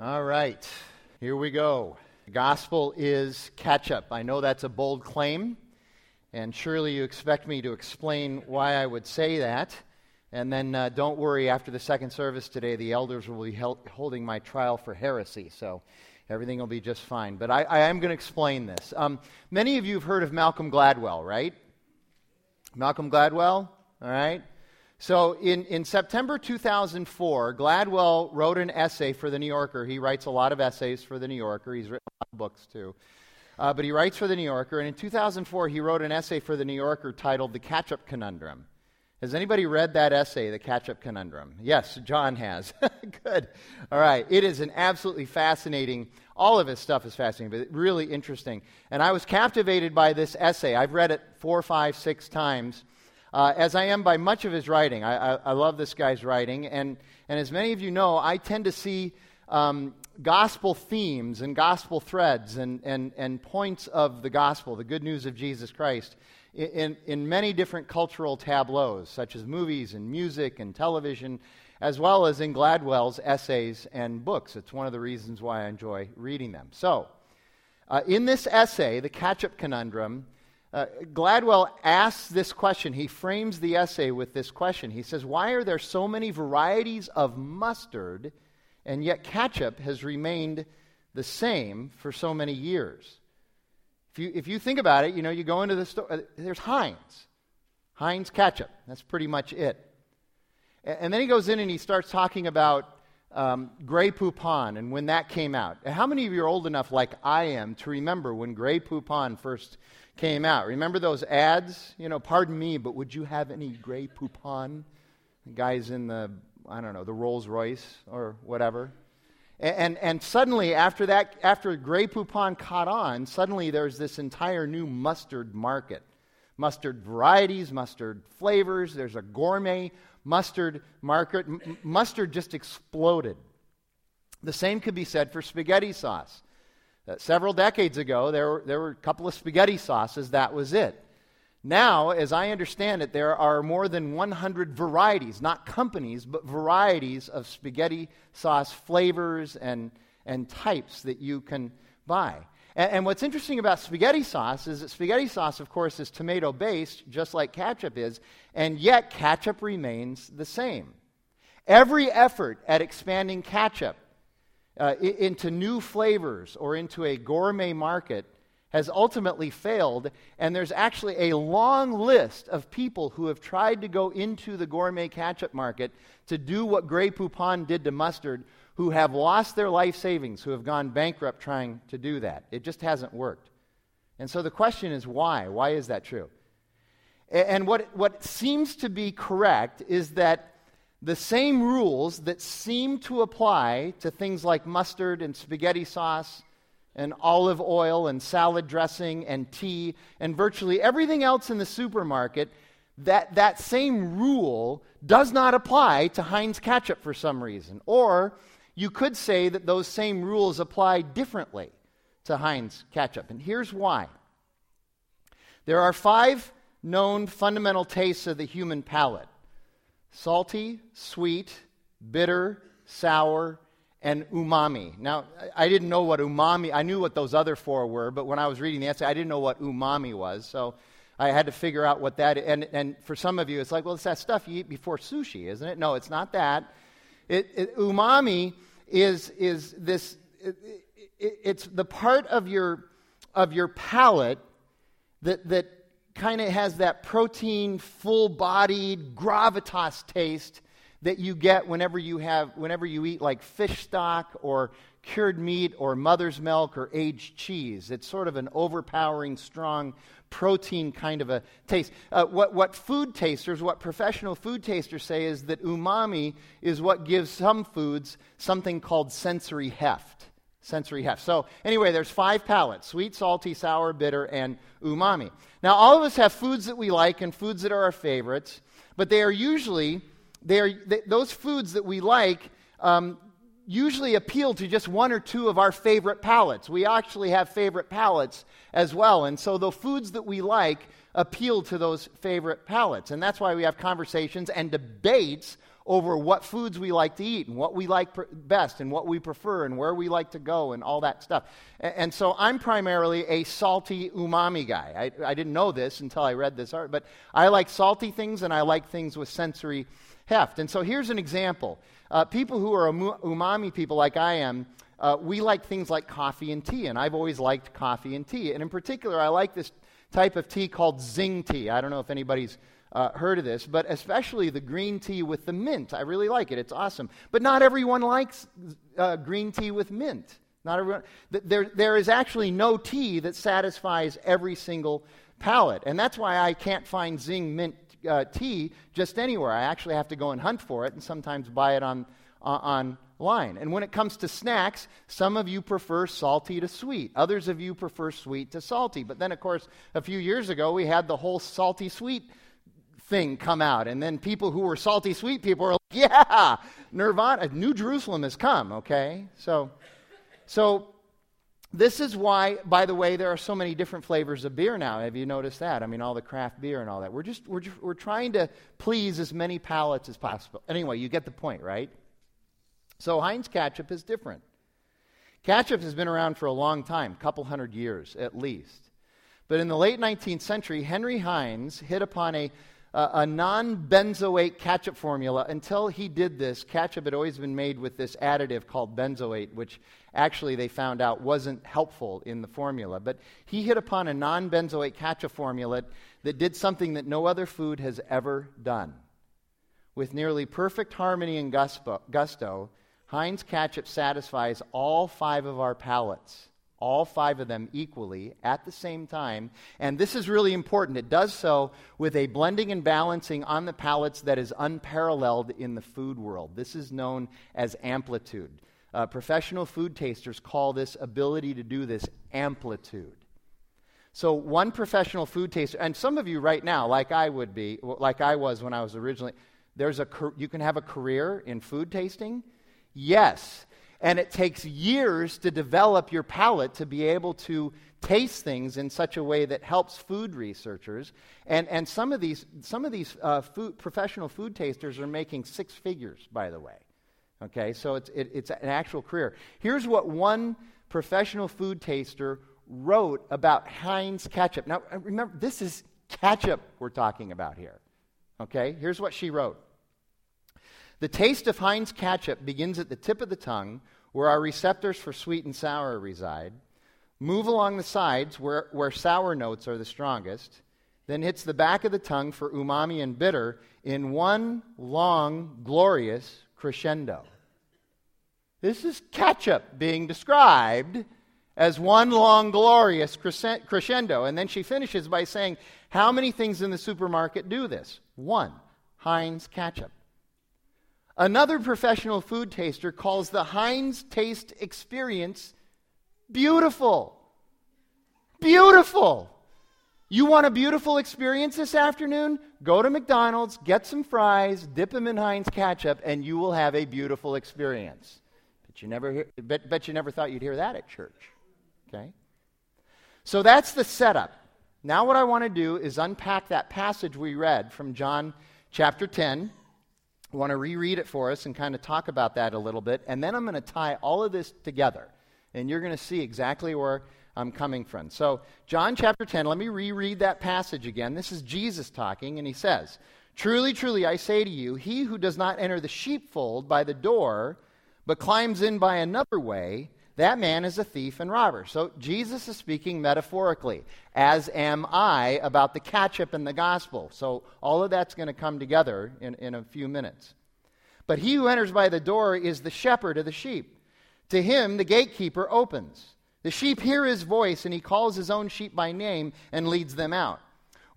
All right, here we go. The gospel is ketchup. I know that's a bold claim, and surely you expect me to explain why I would say that. And then uh, don't worry, after the second service today, the elders will be holding my trial for heresy, so everything will be just fine. But I, I am going to explain this. Um, many of you have heard of Malcolm Gladwell, right? Malcolm Gladwell, all right? So in, in September 2004, Gladwell wrote an essay for The New Yorker. He writes a lot of essays for The New Yorker. He's written a lot of books too. Uh, but he writes for The New Yorker. And in 2004, he wrote an essay for The New Yorker titled The Ketchup Conundrum. Has anybody read that essay, The Ketchup Conundrum? Yes, John has. Good. All right. It is an absolutely fascinating, all of his stuff is fascinating, but really interesting. And I was captivated by this essay. I've read it four, five, six times uh, as I am by much of his writing. I, I, I, love this guy's writing. And, and as many of you know, I tend to see um, gospel themes and gospel threads and, and, and points of the gospel, the good news of Jesus Christ, in, in many different cultural tableaus, such as movies and music and television, as well as in Gladwell's essays and books. It's one of the reasons why I enjoy reading them. So, uh, in this essay, The Ketchup Conundrum, uh, Gladwell asks this question. He frames the essay with this question. He says, Why are there so many varieties of mustard, and yet ketchup has remained the same for so many years? If you, if you think about it, you know, you go into the store, uh, there's Heinz. Heinz ketchup. That's pretty much it. And, and then he goes in and he starts talking about um, Grey Poupon and when that came out. How many of you are old enough, like I am, to remember when Grey Poupon first came out. Remember those ads? You know, pardon me, but would you have any Grey Poupon? The guys in the, I don't know, the Rolls Royce or whatever. And, and, and suddenly, after that, after Grey Poupon caught on, suddenly there's this entire new mustard market. Mustard varieties, mustard flavors. There's a gourmet mustard market. M- mustard just exploded. The same could be said for spaghetti sauce. Uh, several decades ago, there were, there were a couple of spaghetti sauces, that was it. Now, as I understand it, there are more than 100 varieties, not companies, but varieties of spaghetti sauce flavors and, and types that you can buy. And, and what's interesting about spaghetti sauce is that spaghetti sauce, of course, is tomato based, just like ketchup is, and yet ketchup remains the same. Every effort at expanding ketchup uh, into new flavors or into a gourmet market has ultimately failed. And there's actually a long list of people who have tried to go into the gourmet ketchup market to do what Grey Poupon did to mustard, who have lost their life savings, who have gone bankrupt trying to do that. It just hasn't worked. And so the question is why? Why is that true? And what, what seems to be correct is that the same rules that seem to apply to things like mustard and spaghetti sauce and olive oil and salad dressing and tea and virtually everything else in the supermarket, that, that same rule does not apply to Heinz ketchup for some reason. Or you could say that those same rules apply differently to Heinz ketchup. And here's why there are five known fundamental tastes of the human palate salty, sweet, bitter, sour, and umami. Now, I didn't know what umami, I knew what those other four were, but when I was reading the essay, I didn't know what umami was. So I had to figure out what that and and for some of you it's like, well, it's that stuff you eat before sushi, isn't it? No, it's not that. It, it, umami is is this it, it's the part of your of your palate that that kind of has that protein, full bodied, gravitas taste that you get whenever you, have, whenever you eat like fish stock or cured meat or mother's milk or aged cheese. It's sort of an overpowering, strong protein kind of a taste. Uh, what, what food tasters, what professional food tasters say is that umami is what gives some foods something called sensory heft sensory heft. So, anyway, there's five palates sweet, salty, sour, bitter, and umami. Now, all of us have foods that we like and foods that are our favorites, but they are usually, they are, they, those foods that we like um, usually appeal to just one or two of our favorite palates. We actually have favorite palates as well. And so the foods that we like appeal to those favorite palates. And that's why we have conversations and debates over what foods we like to eat and what we like best and what we prefer and where we like to go and all that stuff. And, and so I'm primarily a salty umami guy. I, I didn't know this until I read this art, but I like salty things and I like things with sensory heft. And so here's an example. Uh, people who are umami people like I am, uh, we like things like coffee and tea, and I've always liked coffee and tea. And in particular, I like this type of tea called Zing tea. I don't know if anybody's uh, heard of this, but especially the green tea with the mint. I really like it. It's awesome. But not everyone likes uh, green tea with mint. Not everyone. There, there is actually no tea that satisfies every single palate. And that's why I can't find Zing mint uh, tea just anywhere. I actually have to go and hunt for it and sometimes buy it on, uh, online. And when it comes to snacks, some of you prefer salty to sweet. Others of you prefer sweet to salty. But then, of course, a few years ago, we had the whole salty sweet thing come out. And then people who were salty sweet people were like, yeah, Nirvana, New Jerusalem has come, okay? So, so this is why, by the way, there are so many different flavors of beer now. Have you noticed that? I mean, all the craft beer and all that. We're just, we're, just, we're trying to please as many palates as possible. Anyway, you get the point, right? So Heinz ketchup is different. Ketchup has been around for a long time, couple hundred years at least. But in the late 19th century, Henry Heinz hit upon a a non benzoate ketchup formula. Until he did this, ketchup had always been made with this additive called benzoate, which actually they found out wasn't helpful in the formula. But he hit upon a non benzoate ketchup formula that did something that no other food has ever done. With nearly perfect harmony and gusto, Heinz ketchup satisfies all five of our palates all five of them equally at the same time. And this is really important. It does so with a blending and balancing on the palates that is unparalleled in the food world. This is known as amplitude. Uh, professional food tasters call this ability to do this amplitude. So, one professional food taster, and some of you right now, like I would be, like I was when I was originally, there's a, you can have a career in food tasting. Yes, and it takes years to develop your palate to be able to taste things in such a way that helps food researchers. And, and some of these, some of these uh, food, professional food tasters are making six figures, by the way. Okay, so it's, it, it's an actual career. Here's what one professional food taster wrote about Heinz ketchup. Now, uh, remember, this is ketchup we're talking about here. Okay, here's what she wrote. The taste of Heinz ketchup begins at the tip of the tongue, where our receptors for sweet and sour reside, move along the sides, where, where sour notes are the strongest, then hits the back of the tongue for umami and bitter in one long, glorious crescendo. This is ketchup being described as one long, glorious crescendo. And then she finishes by saying, How many things in the supermarket do this? One Heinz ketchup. Another professional food taster calls the Heinz taste experience beautiful. Beautiful. You want a beautiful experience this afternoon? Go to McDonald's, get some fries, dip them in Heinz ketchup, and you will have a beautiful experience. But you never hear, bet, bet you never thought you'd hear that at church. Okay? So that's the setup. Now, what I want to do is unpack that passage we read from John chapter 10 Want to reread it for us and kind of talk about that a little bit. And then I'm going to tie all of this together. And you're going to see exactly where I'm coming from. So, John chapter 10, let me reread that passage again. This is Jesus talking, and he says, Truly, truly, I say to you, he who does not enter the sheepfold by the door, but climbs in by another way, that man is a thief and robber. So Jesus is speaking metaphorically, as am I about the catch up in the gospel. So all of that's going to come together in, in a few minutes. But he who enters by the door is the shepherd of the sheep. To him the gatekeeper opens. The sheep hear his voice, and he calls his own sheep by name and leads them out.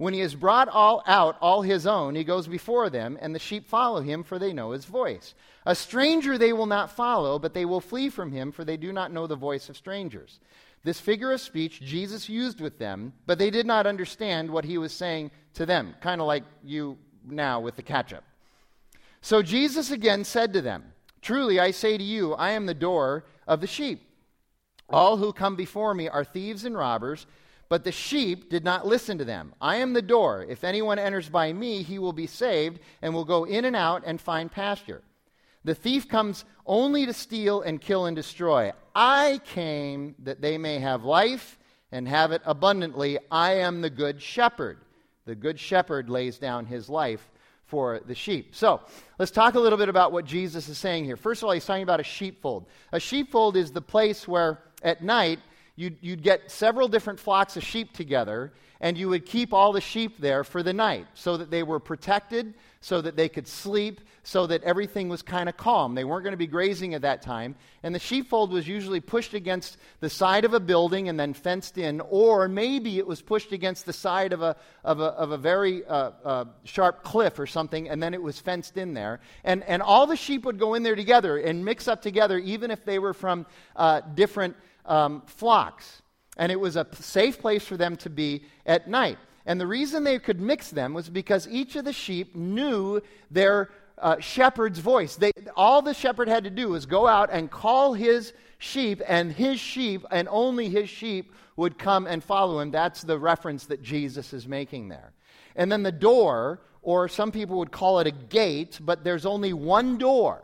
When he has brought all out all his own, he goes before them, and the sheep follow him, for they know his voice. A stranger they will not follow, but they will flee from him, for they do not know the voice of strangers. This figure of speech Jesus used with them, but they did not understand what he was saying to them, kind of like you now with the ketchup. So Jesus again said to them, Truly I say to you, I am the door of the sheep. All who come before me are thieves and robbers But the sheep did not listen to them. I am the door. If anyone enters by me, he will be saved and will go in and out and find pasture. The thief comes only to steal and kill and destroy. I came that they may have life and have it abundantly. I am the good shepherd. The good shepherd lays down his life for the sheep. So, let's talk a little bit about what Jesus is saying here. First of all, he's talking about a sheepfold. A sheepfold is the place where at night you'd, you'd get several different flocks of sheep together, and you would keep all the sheep there for the night so that they were protected, so that they could sleep, so that everything was kind of calm. They weren't going to be grazing at that time. And the sheepfold was usually pushed against the side of a building and then fenced in, or maybe it was pushed against the side of a, of a, of a very uh, uh, sharp cliff or something, and then it was fenced in there. And, and all the sheep would go in there together and mix up together, even if they were from uh, different um, flocks. And it was a safe place for them to be at night. And the reason they could mix them was because each of the sheep knew their uh, shepherd's voice. They, all the shepherd had to do was go out and call his sheep, and his sheep, and only his sheep, would come and follow him. That's the reference that Jesus is making there. And then the door, or some people would call it a gate, but there's only one door.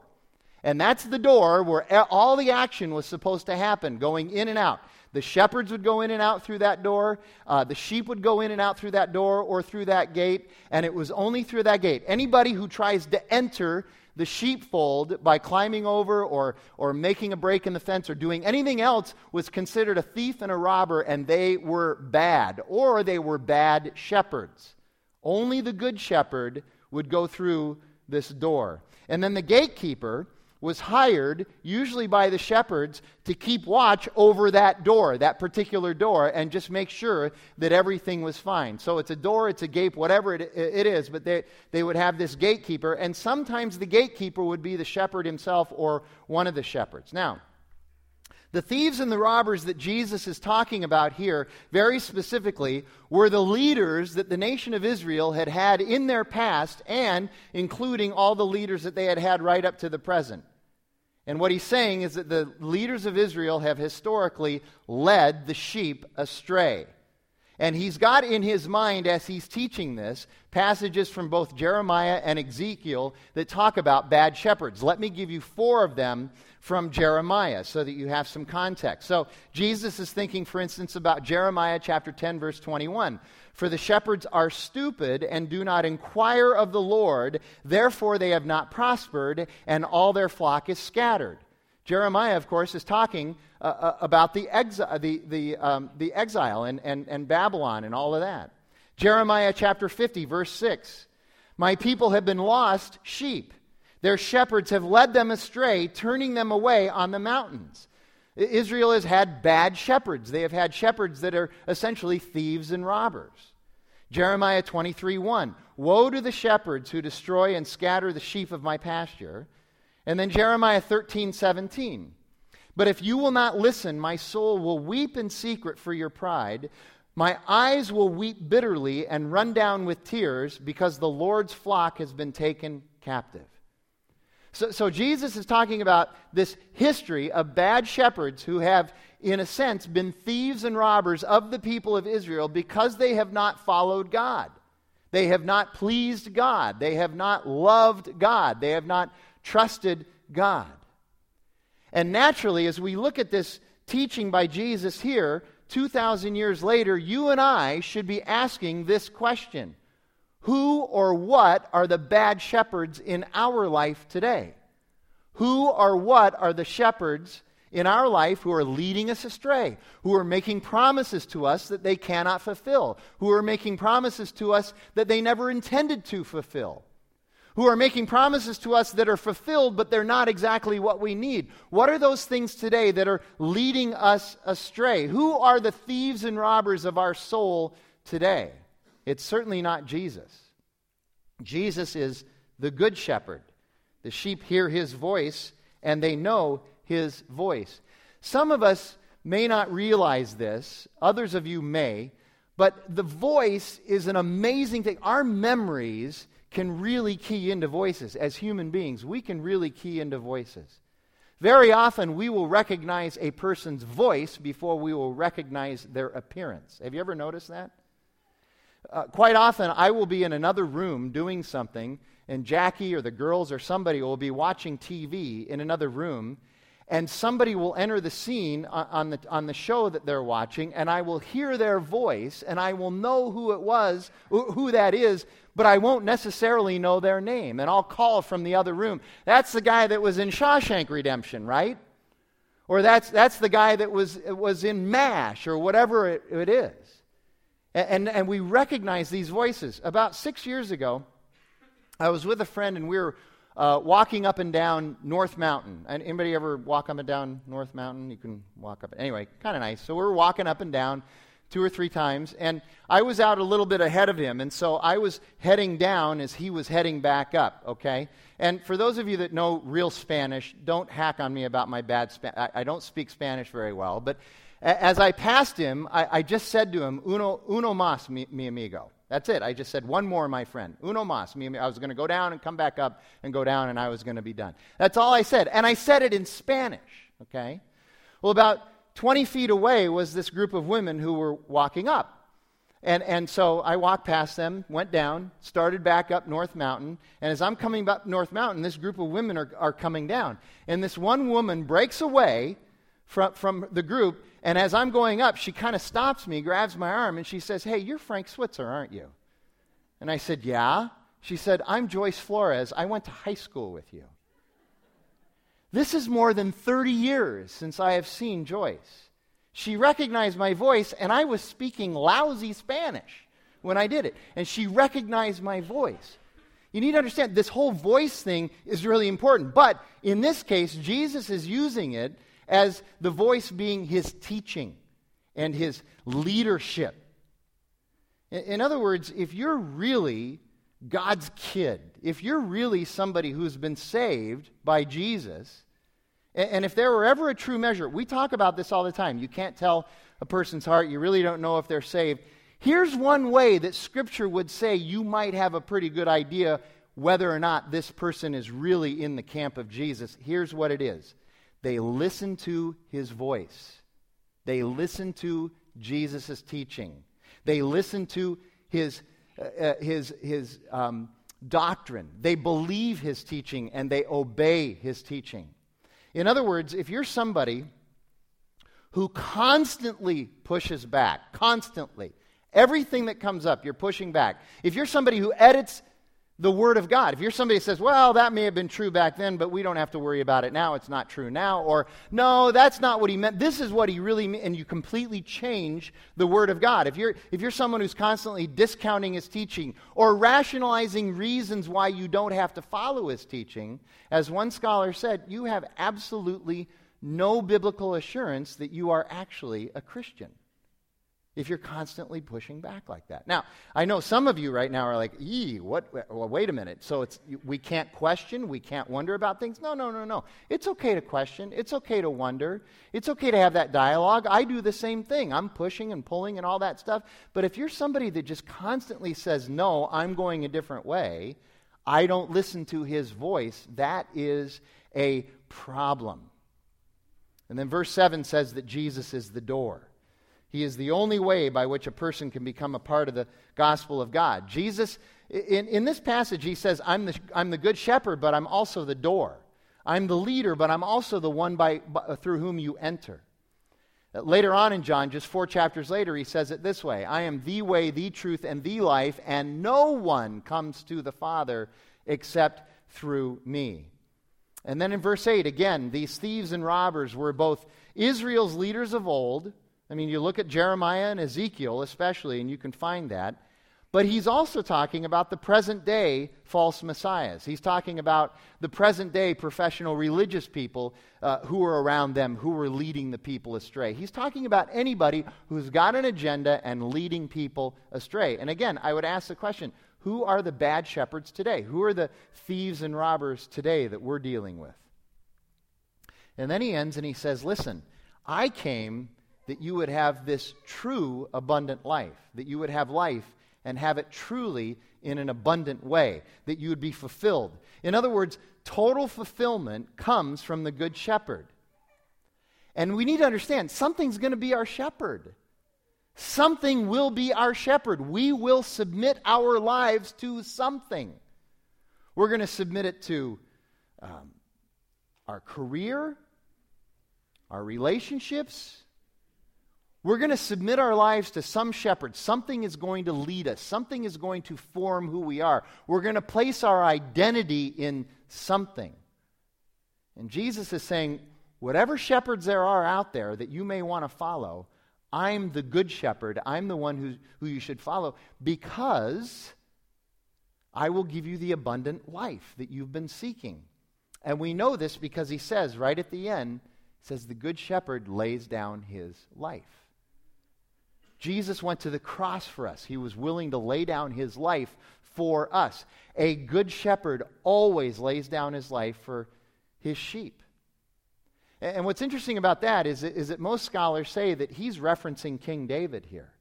And that's the door where all the action was supposed to happen, going in and out. The shepherds would go in and out through that door. Uh, the sheep would go in and out through that door or through that gate. And it was only through that gate. Anybody who tries to enter the sheepfold by climbing over or, or making a break in the fence or doing anything else was considered a thief and a robber, and they were bad, or they were bad shepherds. Only the good shepherd would go through this door. And then the gatekeeper was hired, usually by the shepherds, to keep watch over that door, that particular door, and just make sure that everything was fine. So it's a door, it's a gate, whatever it, it is, but they, they would have this gatekeeper, and sometimes the gatekeeper would be the shepherd himself or one of the shepherds. Now, the thieves and the robbers that Jesus is talking about here, very specifically, were the leaders that the nation of Israel had had in their past, and including all the leaders that they had had right up to the present. And what he's saying is that the leaders of Israel have historically led the sheep astray. And he's got in his mind, as he's teaching this, passages from both Jeremiah and Ezekiel that talk about bad shepherds. Let me give you four of them from Jeremiah so that you have some context. So, Jesus is thinking, for instance, about Jeremiah chapter 10, verse 21. For the shepherds are stupid and do not inquire of the Lord, therefore they have not prospered, and all their flock is scattered. Jeremiah, of course, is talking uh, uh, about the, exi- the, the, um, the exile and, and, and Babylon and all of that. Jeremiah chapter 50, verse 6. My people have been lost sheep. Their shepherds have led them astray, turning them away on the mountains. Israel has had bad shepherds. They have had shepherds that are essentially thieves and robbers. Jeremiah 23 1. Woe to the shepherds who destroy and scatter the sheep of my pasture. And then Jeremiah 13 17. But if you will not listen, my soul will weep in secret for your pride. My eyes will weep bitterly and run down with tears because the Lord's flock has been taken captive. So, so Jesus is talking about this history of bad shepherds who have, in a sense, been thieves and robbers of the people of Israel because they have not followed God. They have not pleased God. They have not loved God. They have not trusted God. And naturally, as we look at this teaching by Jesus here, 2,000 years later, you and I should be asking this question who or what are the bad shepherds in our life today? Who or what are the shepherds in our life who are leading us astray, who are making promises to us that they cannot fulfill, who are making promises to us that they never intended to fulfill, who are making promises to us that are fulfilled, but they're not exactly what we need. What are those things today that are leading us astray? Who are the thieves and robbers of our soul today? It's certainly not Jesus. Jesus is the good shepherd. The sheep hear his voice and they know his voice. Some of us may not realize this, others of you may, but the voice is an amazing thing. Our memories can really key into voices. As human beings, we can really key into voices. Very often, we will recognize a person's voice before we will recognize their appearance. Have you ever noticed that? Uh, quite often, I will be in another room doing something, and Jackie or the girls or somebody will be watching TV in another room, and somebody will enter the scene on the, on the show that they're watching, and I will hear their voice, and I will know who it was, who that is, but I won't necessarily know their name. And I'll call from the other room. That's the guy that was in Shawshank Redemption, right? Or that's, that's the guy that was, was in MASH, or whatever it, it is. And, and, we recognize these voices. About six years ago, I was with a friend, and we were uh, walking up and down North Mountain. And anybody ever walk up and down North Mountain? You can walk up. Anyway, kind of nice. So we are walking up and down two or three times, and I was out a little bit ahead of him, and so I was heading down as he was heading back up. Okay. And for those of you that know real Spanish, don't hack on me about my bad Spanish. I don't speak Spanish very well, but as I passed him, I, I just said to him, "Uno, uno más, mi, mi amigo." That's it. I just said, one more, my friend. Uno más. Mi amigo. I was going to go down and come back up and go down, and I was going to be done. That's all I said. And I said it in Spanish, okay? Well, about 20 feet away was this group of women who were walking up. And, and so I walked past them, went down, started back up North Mountain. And as I'm coming up North Mountain, this group of women are, are coming down. And this one woman breaks away from, from the group and as I'm going up, she kind of stops me, grabs my arm, and she says, Hey, you're Frank Switzer, aren't you? And I said, Yeah. She said, I'm Joyce Flores. I went to high school with you. This is more than 30 years since I have seen Joyce. She recognized my voice, and I was speaking lousy Spanish when I did it. And she recognized my voice. You need to understand this whole voice thing is really important. But in this case, Jesus is using it as the voice being his teaching and his leadership. In other words, if you're really God's kid, if you're really somebody who's been saved by Jesus, and if there were ever a true measure, we talk about this all the time. You can't tell a person's heart, you really don't know if they're saved. Here's one way that Scripture would say you might have a pretty good idea whether or not this person is really in the camp of Jesus. Here's what it is they listened to his voice. They listened to Jesus' teaching. They listened to his, uh, uh, his, his um, doctrine. They believe his teaching and they obey his teaching. In other words, if you're somebody who constantly pushes back, constantly, everything that comes up, you're pushing back. If you're somebody who edits the Word of God. If you're somebody who says, well, that may have been true back then, but we don't have to worry about it now, it's not true now, or no, that's not what he meant, this is what he really meant, and you completely change the Word of God. If you're, if you're someone who's constantly discounting his teaching or rationalizing reasons why you don't have to follow his teaching, as one scholar said, you have absolutely no biblical assurance that you are actually a Christian if you're constantly pushing back like that. Now, I know some of you right now are like, "Ee, what? Well, wait a minute. So it's we can't question, we can't wonder about things." No, no, no, no. It's okay to question. It's okay to wonder. It's okay to have that dialogue. I do the same thing. I'm pushing and pulling and all that stuff. But if you're somebody that just constantly says, "No, I'm going a different way," I don't listen to his voice, that is a problem. And then verse 7 says that Jesus is the door. He is the only way by which a person can become a part of the gospel of God. Jesus, in, in this passage, he says, I'm the, I'm the good shepherd, but I'm also the door. I'm the leader, but I'm also the one by, by, through whom you enter. Uh, later on in John, just four chapters later, he says it this way I am the way, the truth, and the life, and no one comes to the Father except through me. And then in verse 8, again, these thieves and robbers were both Israel's leaders of old I mean, you look at Jeremiah and Ezekiel, especially, and you can find that. But he's also talking about the present day false messiahs. He's talking about the present day professional religious people uh, who are around them, who are leading the people astray. He's talking about anybody who's got an agenda and leading people astray. And again, I would ask the question who are the bad shepherds today? Who are the thieves and robbers today that we're dealing with? And then he ends and he says, Listen, I came that you would have this true abundant life, that you would have life and have it truly in an abundant way, that you would be fulfilled. In other words, total fulfillment comes from the Good Shepherd. And we need to understand something's going to be our shepherd. Something will be our shepherd. We will submit our lives to something. We're going to submit it to um, our career, our relationships. We're going to submit our lives to some shepherd. Something is going to lead us, something is going to form who we are. We're going to place our identity in something. And Jesus is saying, whatever shepherds there are out there that you may want to follow, I'm the good shepherd. I'm the one who, who you should follow because I will give you the abundant life that you've been seeking. And we know this because he says right at the end, says the good shepherd lays down his life. Jesus went to the cross for us. He was willing to lay down his life for us. A good shepherd always lays down his life for his sheep. And what's interesting about that is, is that most scholars say that he's referencing King David here.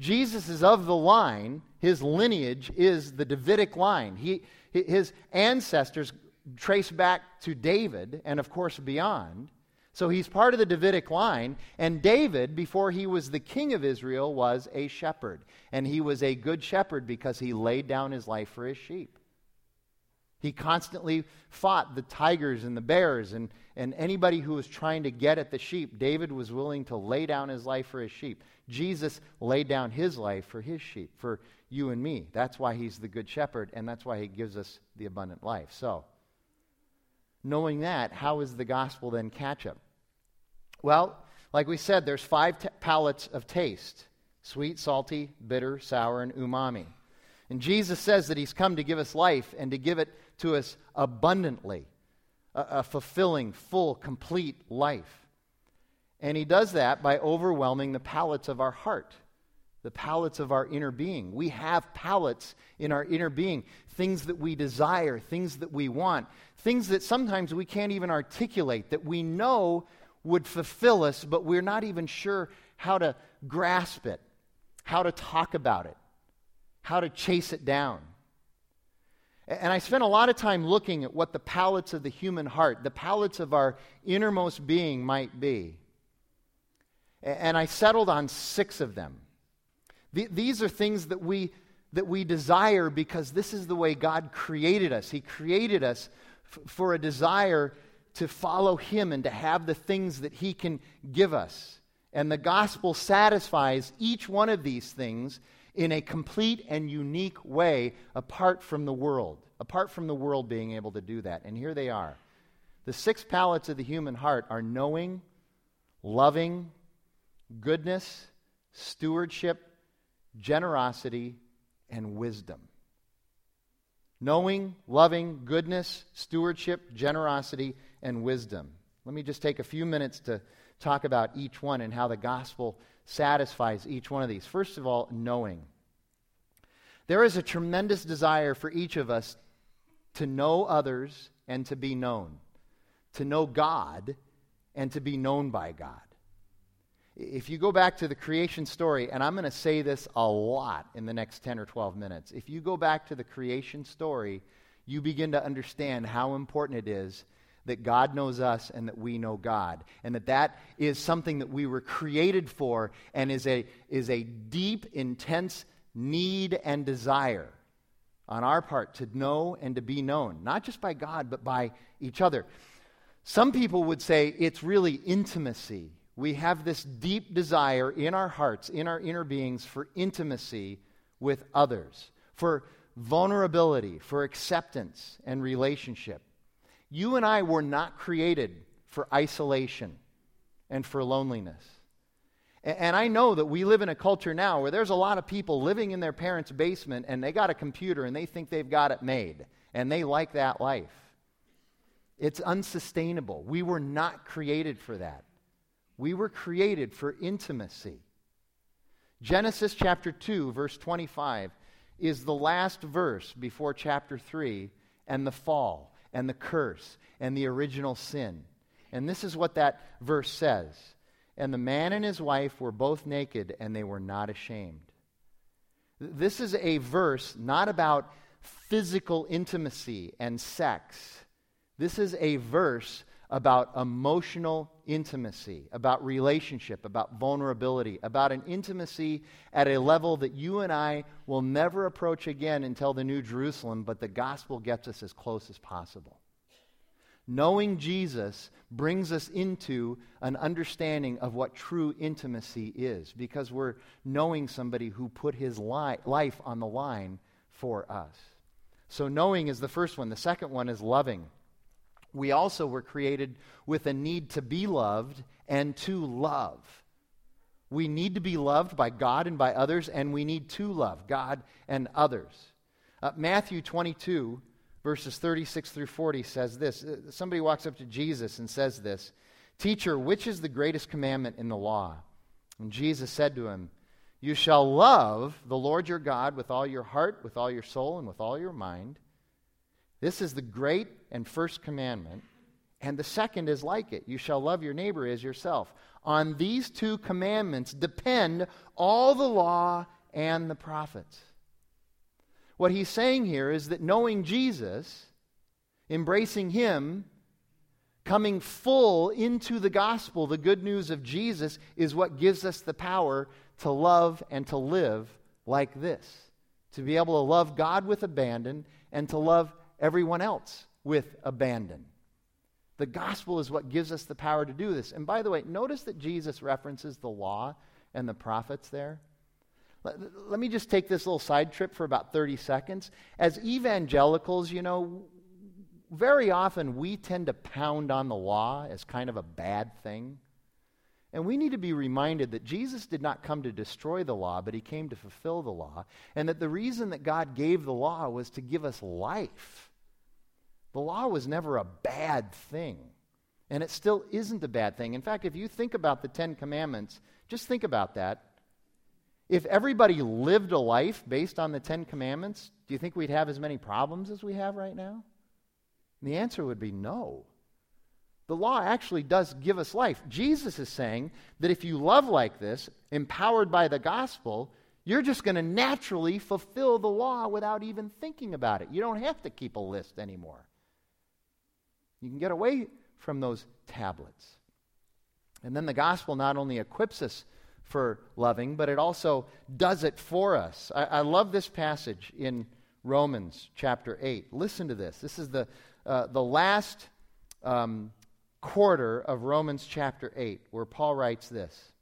Jesus is of the line, his lineage is the Davidic line. He, his ancestors trace back to David and, of course, beyond. So he's part of the Davidic line. And David, before he was the king of Israel, was a shepherd. And he was a good shepherd because he laid down his life for his sheep. He constantly fought the tigers and the bears and, and anybody who was trying to get at the sheep. David was willing to lay down his life for his sheep. Jesus laid down his life for his sheep, for you and me. That's why he's the good shepherd, and that's why he gives us the abundant life. So, knowing that, how is the gospel then catch up? Well, like we said, there's five t- palates of taste sweet, salty, bitter, sour, and umami. And Jesus says that he's come to give us life and to give it to us abundantly a, a fulfilling, full, complete life. And he does that by overwhelming the palates of our heart, the palates of our inner being. We have palates in our inner being, things that we desire, things that we want, things that sometimes we can't even articulate, that we know would fulfill us, but we're not even sure how to grasp it, how to talk about it, how to chase it down. And I spent a lot of time looking at what the palates of the human heart, the palates of our innermost being might be. And I settled on six of them. These are things that we, that we desire because this is the way God created us. He created us for a desire to follow Him and to have the things that He can give us. And the gospel satisfies each one of these things in a complete and unique way apart from the world, apart from the world being able to do that. And here they are. The six palates of the human heart are knowing, loving, goodness, stewardship, generosity, and wisdom. Knowing, loving, goodness, stewardship, generosity, and wisdom. Let me just take a few minutes to talk about each one and how the gospel satisfies each one of these. First of all, knowing. There is a tremendous desire for each of us to know others and to be known, to know God and to be known by God. If you go back to the creation story, and I'm going to say this a lot in the next 10 or 12 minutes, if you go back to the creation story, you begin to understand how important it is that God knows us and that we know God. And that that is something that we were created for and is a, is a deep, intense need and desire on our part to know and to be known, not just by God, but by each other. Some people would say it's really intimacy. We have this deep desire in our hearts, in our inner beings, for intimacy with others, for vulnerability, for acceptance and relationship. You and I were not created for isolation and for loneliness. And I know that we live in a culture now where there's a lot of people living in their parents' basement and they got a computer and they think they've got it made and they like that life. It's unsustainable. We were not created for that. We were created for intimacy. Genesis chapter 2, verse 25, is the last verse before chapter 3 and the fall and the curse and the original sin. And this is what that verse says And the man and his wife were both naked, and they were not ashamed. This is a verse not about physical intimacy and sex. This is a verse about emotional intimacy, about relationship, about vulnerability, about an intimacy at a level that you and I will never approach again until the New Jerusalem, but the gospel gets us as close as possible. Knowing Jesus brings us into an understanding of what true intimacy is because we're knowing somebody who put his li- life on the line for us. So, knowing is the first one. The second one is loving. We also were created with a need to be loved and to love. We need to be loved by God and by others, and we need to love God and others. Uh, Matthew 22 verses 36 through 40 says this. Uh, somebody walks up to Jesus and says this Teacher, which is the greatest commandment in the law? And Jesus said to him, You shall love the Lord your God with all your heart, with all your soul, and with all your mind. This is the great and first commandment. And the second is like it you shall love your neighbor as yourself. On these two commandments depend all the law and the prophets. What he's saying here is that knowing Jesus, embracing him, coming full into the gospel, the good news of Jesus, is what gives us the power to love and to live like this. To be able to love God with abandon and to love everyone else with abandon. The gospel is what gives us the power to do this. And by the way, notice that Jesus references the law and the prophets there. Let, let me just take this little side trip for about 30 seconds. As evangelicals, you know, very often we tend to pound on the law as kind of a bad thing. And we need to be reminded that Jesus did not come to destroy the law, but he came to fulfill the law. And that the reason that God gave the law was to give us life. The law was never a bad thing. And it still isn't a bad thing. In fact, if you think about the Ten Commandments, just think about that. If everybody lived a life based on the Ten Commandments, do you think we'd have as many problems as we have right now? And the answer would be no. The law actually does give us life. Jesus is saying that if you love like this, empowered by the gospel, you're just going to naturally fulfill the law without even thinking about it. You don't have to keep a list anymore. You can get away from those tablets. And then the gospel not only equips us for loving, but it also does it for us. I, I love this passage in Romans chapter 8. Listen to this. This is the, uh, the last um, quarter of Romans chapter 8, where Paul writes this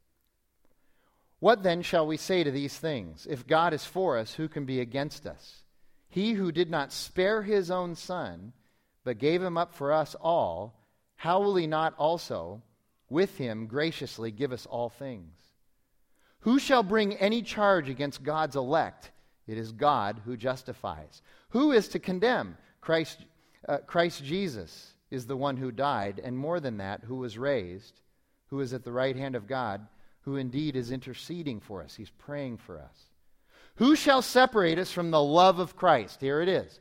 What then shall we say to these things? If God is for us, who can be against us? He who did not spare his own son, but gave him up for us all, how will he not also, with him, graciously give us all things? Who shall bring any charge against God's elect? It is God who justifies. Who is to condemn? Christ, uh, Christ Jesus is the one who died, and more than that, who was raised, who is at the right hand of God, who indeed is interceding for us. He's praying for us. Who shall separate us from the love of Christ? Here it is.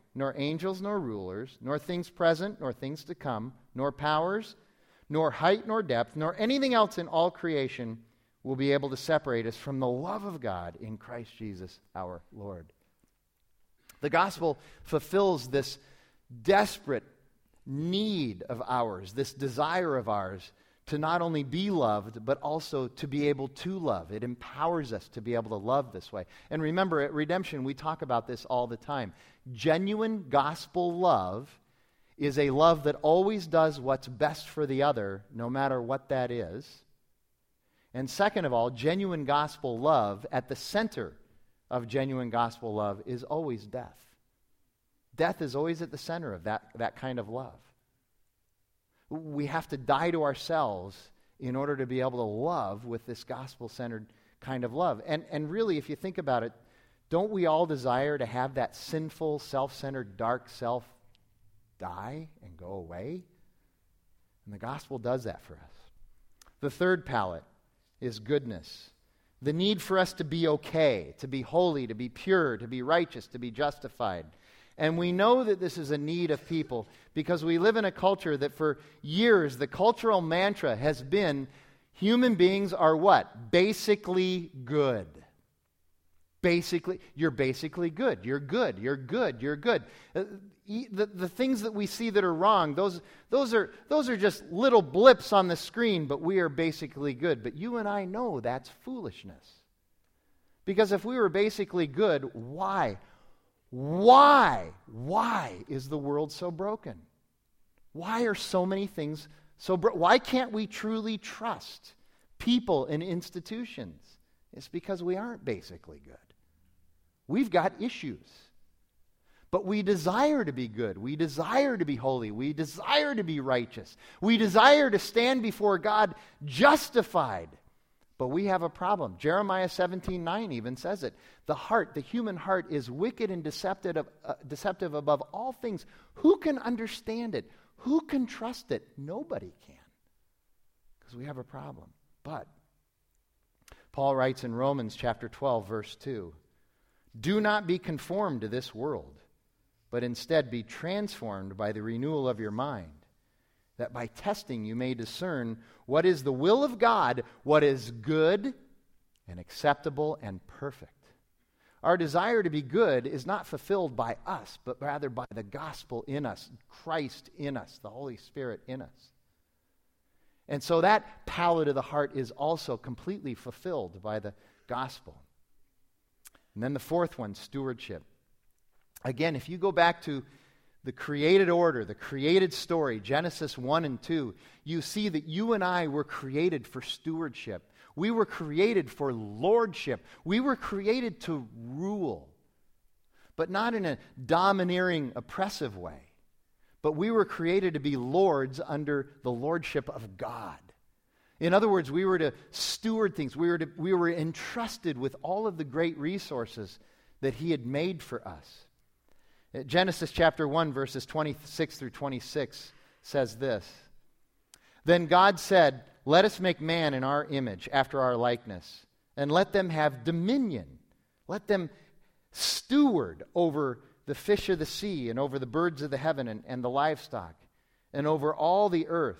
nor angels nor rulers, nor things present nor things to come, nor powers, nor height nor depth, nor anything else in all creation will be able to separate us from the love of God in Christ Jesus our Lord. The gospel fulfills this desperate need of ours, this desire of ours to not only be loved, but also to be able to love. It empowers us to be able to love this way. And remember, at Redemption, we talk about this all the time. Genuine gospel love is a love that always does what's best for the other, no matter what that is. And second of all, genuine gospel love, at the center of genuine gospel love, is always death. Death is always at the center of that, that kind of love. We have to die to ourselves in order to be able to love with this gospel centered kind of love. And, and really, if you think about it, Don't we all desire to have that sinful, self centered, dark self die and go away? And the gospel does that for us. The third palate is goodness. The need for us to be okay, to be holy, to be pure, to be righteous, to be justified. And we know that this is a need of people because we live in a culture that for years the cultural mantra has been human beings are what? Basically good. Basically, you're basically good. You're good. You're good. You're good. Uh, the, the things that we see that are wrong, those, those, are, those are just little blips on the screen, but we are basically good. But you and I know that's foolishness. Because if we were basically good, why? Why? Why is the world so broken? Why are so many things so? Why can't we truly trust people and institutions? It's because we aren't basically good. We've got issues. But we desire to be good. We desire to be holy. We desire to be righteous. We desire to stand before God justified. But we have a problem. Jeremiah 17 9 even says it. The heart, the human heart, is wicked and deceptive, uh, deceptive above all things. Who can understand it? Who can trust it? Nobody can. Because we have a problem. But Paul writes in Romans chapter 12, verse 2 Do not be conformed to this world, but instead be transformed by the renewal of your mind that by testing you may discern what is the will of God, what is good and acceptable and perfect. Our desire to be good is not fulfilled by us, but rather by the gospel in us, Christ in us, the Holy Spirit in us. And so that palate of the heart is also completely fulfilled by the gospel. And then the fourth one, stewardship. Again, if you go back to the created order, the created story, Genesis 1 and 2, you see that you and I were created for stewardship. We were created for lordship. We were created to rule, but not in a domineering, oppressive way. But we were created to be lords under the lordship of God. In other words, we were to steward things. We were, to, we were entrusted with all of the great resources that He had made for us. Genesis chapter 1, verses 26 through 26 says this Then God said, Let us make man in our image, after our likeness, and let them have dominion. Let them steward over the fish of the sea, and over the birds of the heaven, and, and the livestock, and over all the earth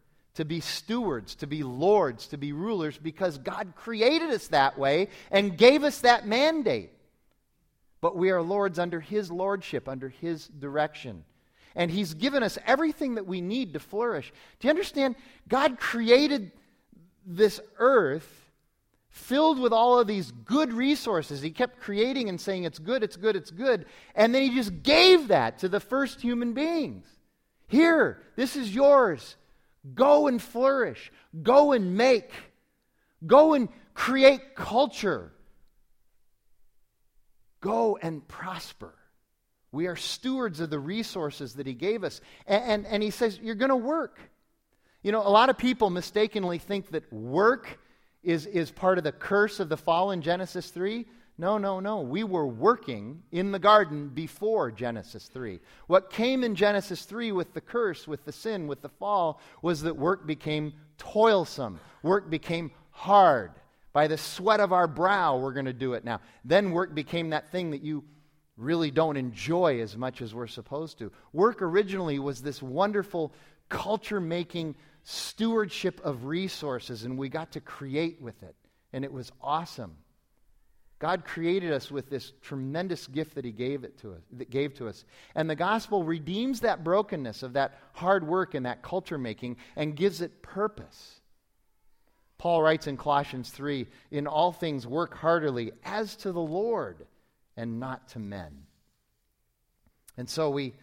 to be stewards, to be lords, to be rulers, because God created us that way and gave us that mandate. But we are lords under His lordship, under His direction. And He's given us everything that we need to flourish. Do you understand? God created this earth filled with all of these good resources. He kept creating and saying, It's good, it's good, it's good. And then He just gave that to the first human beings. Here, this is yours. Go and flourish. Go and make. Go and create culture. Go and prosper. We are stewards of the resources that He gave us. And, and, and He says, You're going to work. You know, a lot of people mistakenly think that work is, is part of the curse of the fall in Genesis 3. No, no, no. We were working in the garden before Genesis 3. What came in Genesis 3 with the curse, with the sin, with the fall, was that work became toilsome. Work became hard. By the sweat of our brow, we're going to do it now. Then work became that thing that you really don't enjoy as much as we're supposed to. Work originally was this wonderful culture making stewardship of resources, and we got to create with it. And it was awesome. God created us with this tremendous gift that He gave it to us, that gave to us. And the gospel redeems that brokenness of that hard work and that culture making and gives it purpose. Paul writes in Colossians 3 In all things work heartily as to the Lord and not to men. And so we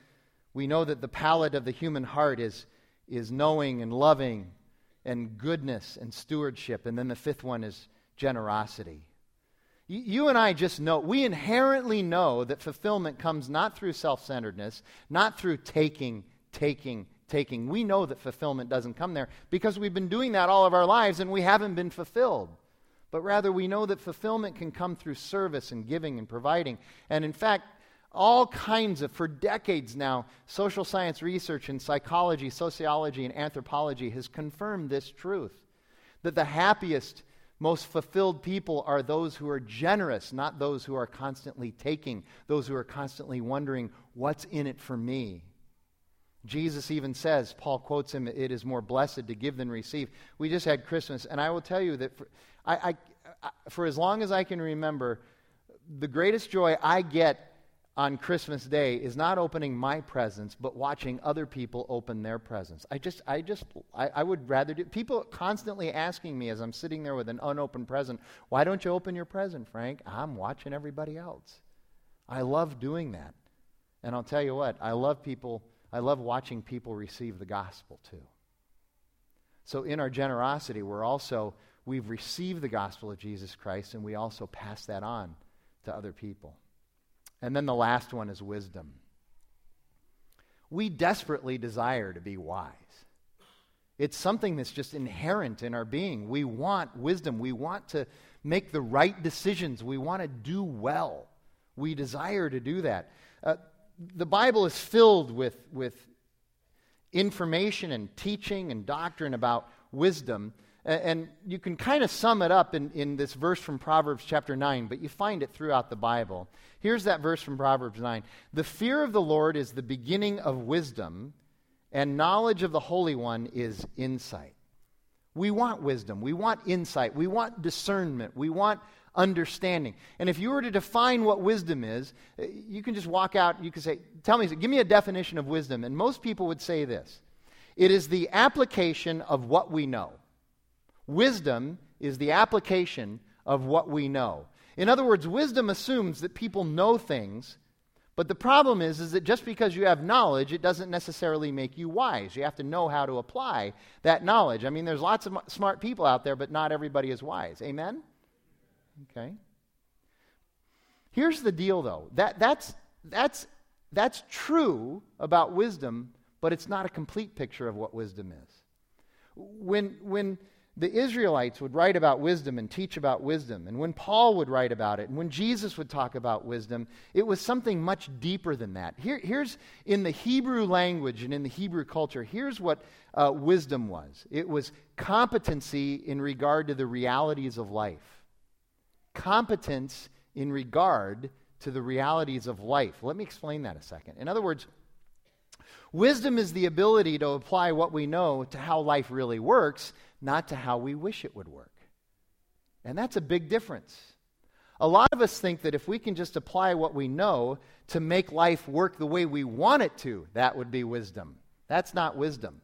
We know that the palate of the human heart is, is knowing and loving and goodness and stewardship. And then the fifth one is generosity. You, and I just know, we inherently know that fulfillment comes not through self centeredness, not through taking, taking, taking. We know that fulfillment doesn't come there because we've been doing that all of our lives and we haven't been fulfilled. But rather, we know that fulfillment can come through service and giving and providing. And in fact, all kinds of, for decades now, social science research in psychology, sociology, and anthropology has confirmed this truth that the happiest, most fulfilled people are those who are generous, not those who are constantly taking, those who are constantly wondering, what's in it for me? Jesus even says, Paul quotes him, it is more blessed to give than receive. We just had Christmas, and I will tell you that for, I, I, I, for as long as I can remember, the greatest joy I get on Christmas Day is not opening my presents, but watching other people open their presents. I just, I just, I, I, would rather do. People constantly asking me as I'm sitting there with an unopened present, why don't you open your present, Frank? I'm watching everybody else. I love doing that. And I'll tell you what, I love people, I love watching people receive the gospel too. So in our generosity, we're also, we've received the gospel of Jesus Christ and we also pass that on to other people. And then the last one is wisdom. We desperately desire to be wise. It's something that's just inherent in our being. We want wisdom. We want to make the right decisions. We want to do well. We desire to do that. Uh, the Bible is filled with, with information and teaching and doctrine about wisdom and you can kind of sum it up in, in this verse from Proverbs chapter 9, but you find it throughout the Bible. Here's that verse from Proverbs 9 The fear of the Lord is the beginning of wisdom, and knowledge of the Holy One is insight. We want wisdom. We want insight. We want discernment. We want understanding. And if you were to define what wisdom is, uh, you can just walk out, you can say, Tell me, give me a definition of wisdom. And most people would say this it is the application of what we know. Wisdom is the application of what we know. In other words, wisdom assumes that people know things, but the problem is, is that just because you have knowledge, it doesn't necessarily make you wise. You have to know how to apply that knowledge. I mean, there's lots of smart people out there, but not everybody is wise. Amen? Okay. Here's the deal, though. That, that's, that's, that's true about wisdom, but it's not a complete picture of what wisdom is. When, when the Israelites would write about wisdom and teach about wisdom, and when Paul would write about it, and when Jesus would talk about wisdom, it was something much deeper than that. Here, here's in the Hebrew language and in the Hebrew culture, here's what uh, wisdom was it was competency in regard to the realities of life. Competence in regard to the realities of life. Let me explain that a second. In other words, wisdom is the ability to apply what we know to how life really works not to how we wish it would work. And that's a big difference. A lot of us think that if we can just apply what we know to make life work the way we want it to, that would be wisdom. That's not wisdom.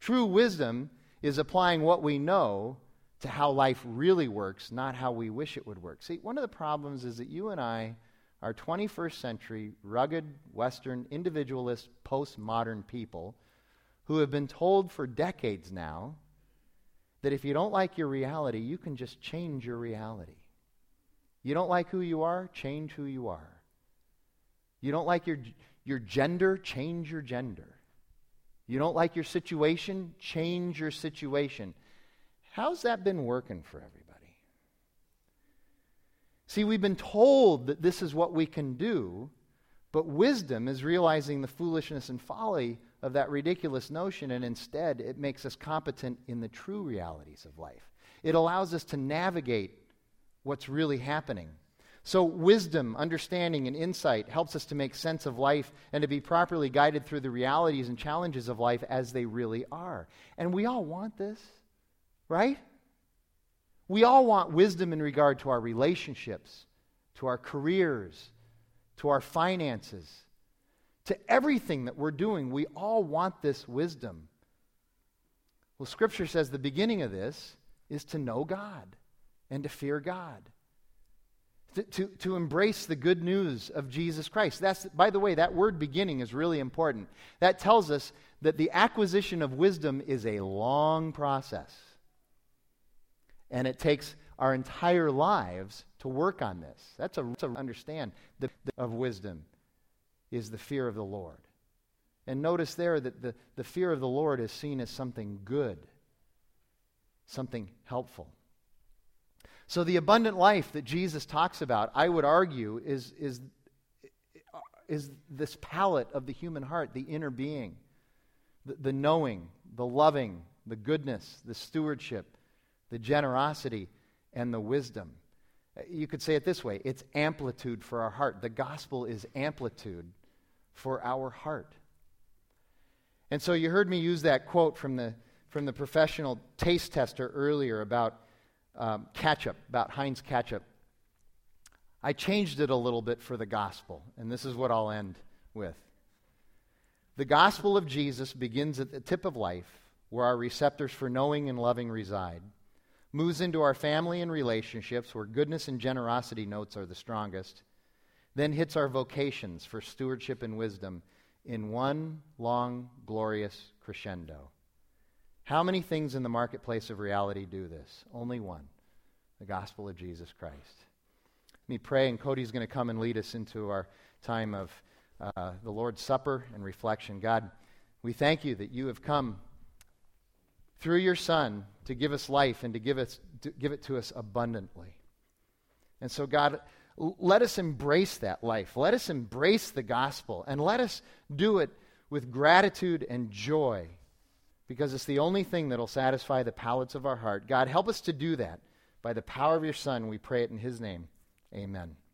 True wisdom is applying what we know to how life really works, not how we wish it would work. See, one of the problems is that you and I are 21st century, rugged, Western, individualist, postmodern people who have been told for decades now that if you don't like your reality, you can just change your reality. You don't like who you are, change who you are. You don't like your, your gender, change your gender. You don't like your situation, change your situation. How's that been working for everybody? See, we've been told that this is what we can do, but wisdom is realizing the foolishness and folly of that ridiculous notion, and instead it makes us competent in the true realities of life. It allows us to navigate what's really happening. So, wisdom, understanding, and insight helps us to make sense of life and to be properly guided through the realities and challenges of life as they really are. And we all want this, right? We all want wisdom in regard to our relationships, to our careers, to our finances, to everything that we're doing. We all want this wisdom. Well, Scripture says the beginning of this is to know God and to fear God. to, to, to embrace the good news of Jesus Christ. That's, by the way, that word beginning is really important. That tells us that the acquisition of wisdom is a long process. And it takes our entire lives to work on this. That's a to understand the, the, of wisdom is the fear of the Lord. And notice there that the, the fear of the Lord is seen as something good, something helpful. So, the abundant life that Jesus talks about, I would argue, is, is, is this palate of the human heart, the inner being, the, the knowing, the loving, the goodness, the stewardship, the generosity, and the wisdom. You could say it this way it's amplitude for our heart. The gospel is amplitude for our heart. And so you heard me use that quote from the, from the professional taste tester earlier about um, ketchup, about Heinz ketchup. I changed it a little bit for the gospel, and this is what I'll end with. The gospel of Jesus begins at the tip of life, where our receptors for knowing and loving reside, moves into our family and relationships, where goodness and generosity notes are the strongest, then hits our vocations for stewardship and wisdom in one long, glorious crescendo. How many things in the marketplace of reality do this? Only one the gospel of Jesus Christ. Let me pray, and Cody's going to come and lead us into our time of uh, the Lord's Supper and reflection. God, we thank you that you have come through your Son to give us life and to give, us, to give it to us abundantly. And so, God, let us embrace that life. Let us embrace the gospel, and let us do it with gratitude and joy because it's the only thing that will satisfy the palates of our heart. God, help us to do that. By the power of your Son, we pray it in his name. Amen.